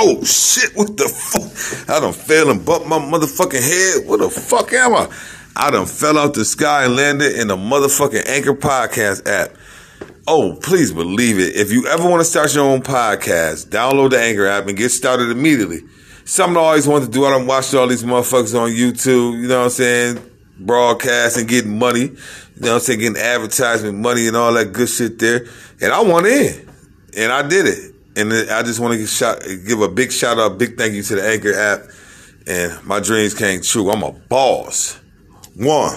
oh shit, what the fuck? I done fell and bumped my motherfucking head. What the fuck am I? I done fell out the sky and landed in the motherfucking Anchor Podcast app. Oh, please believe it. If you ever want to start your own podcast, download the Anchor app and get started immediately. Something I always wanted to do. I done watched all these motherfuckers on YouTube, you know what I'm saying? Broadcasting, getting money, you know what I'm saying? Getting advertisement money and all that good shit there. And I want in. And I did it. And I just want to give, shout, give a big shout out, big thank you to the Anchor app. And my dreams came true. I'm a boss. One.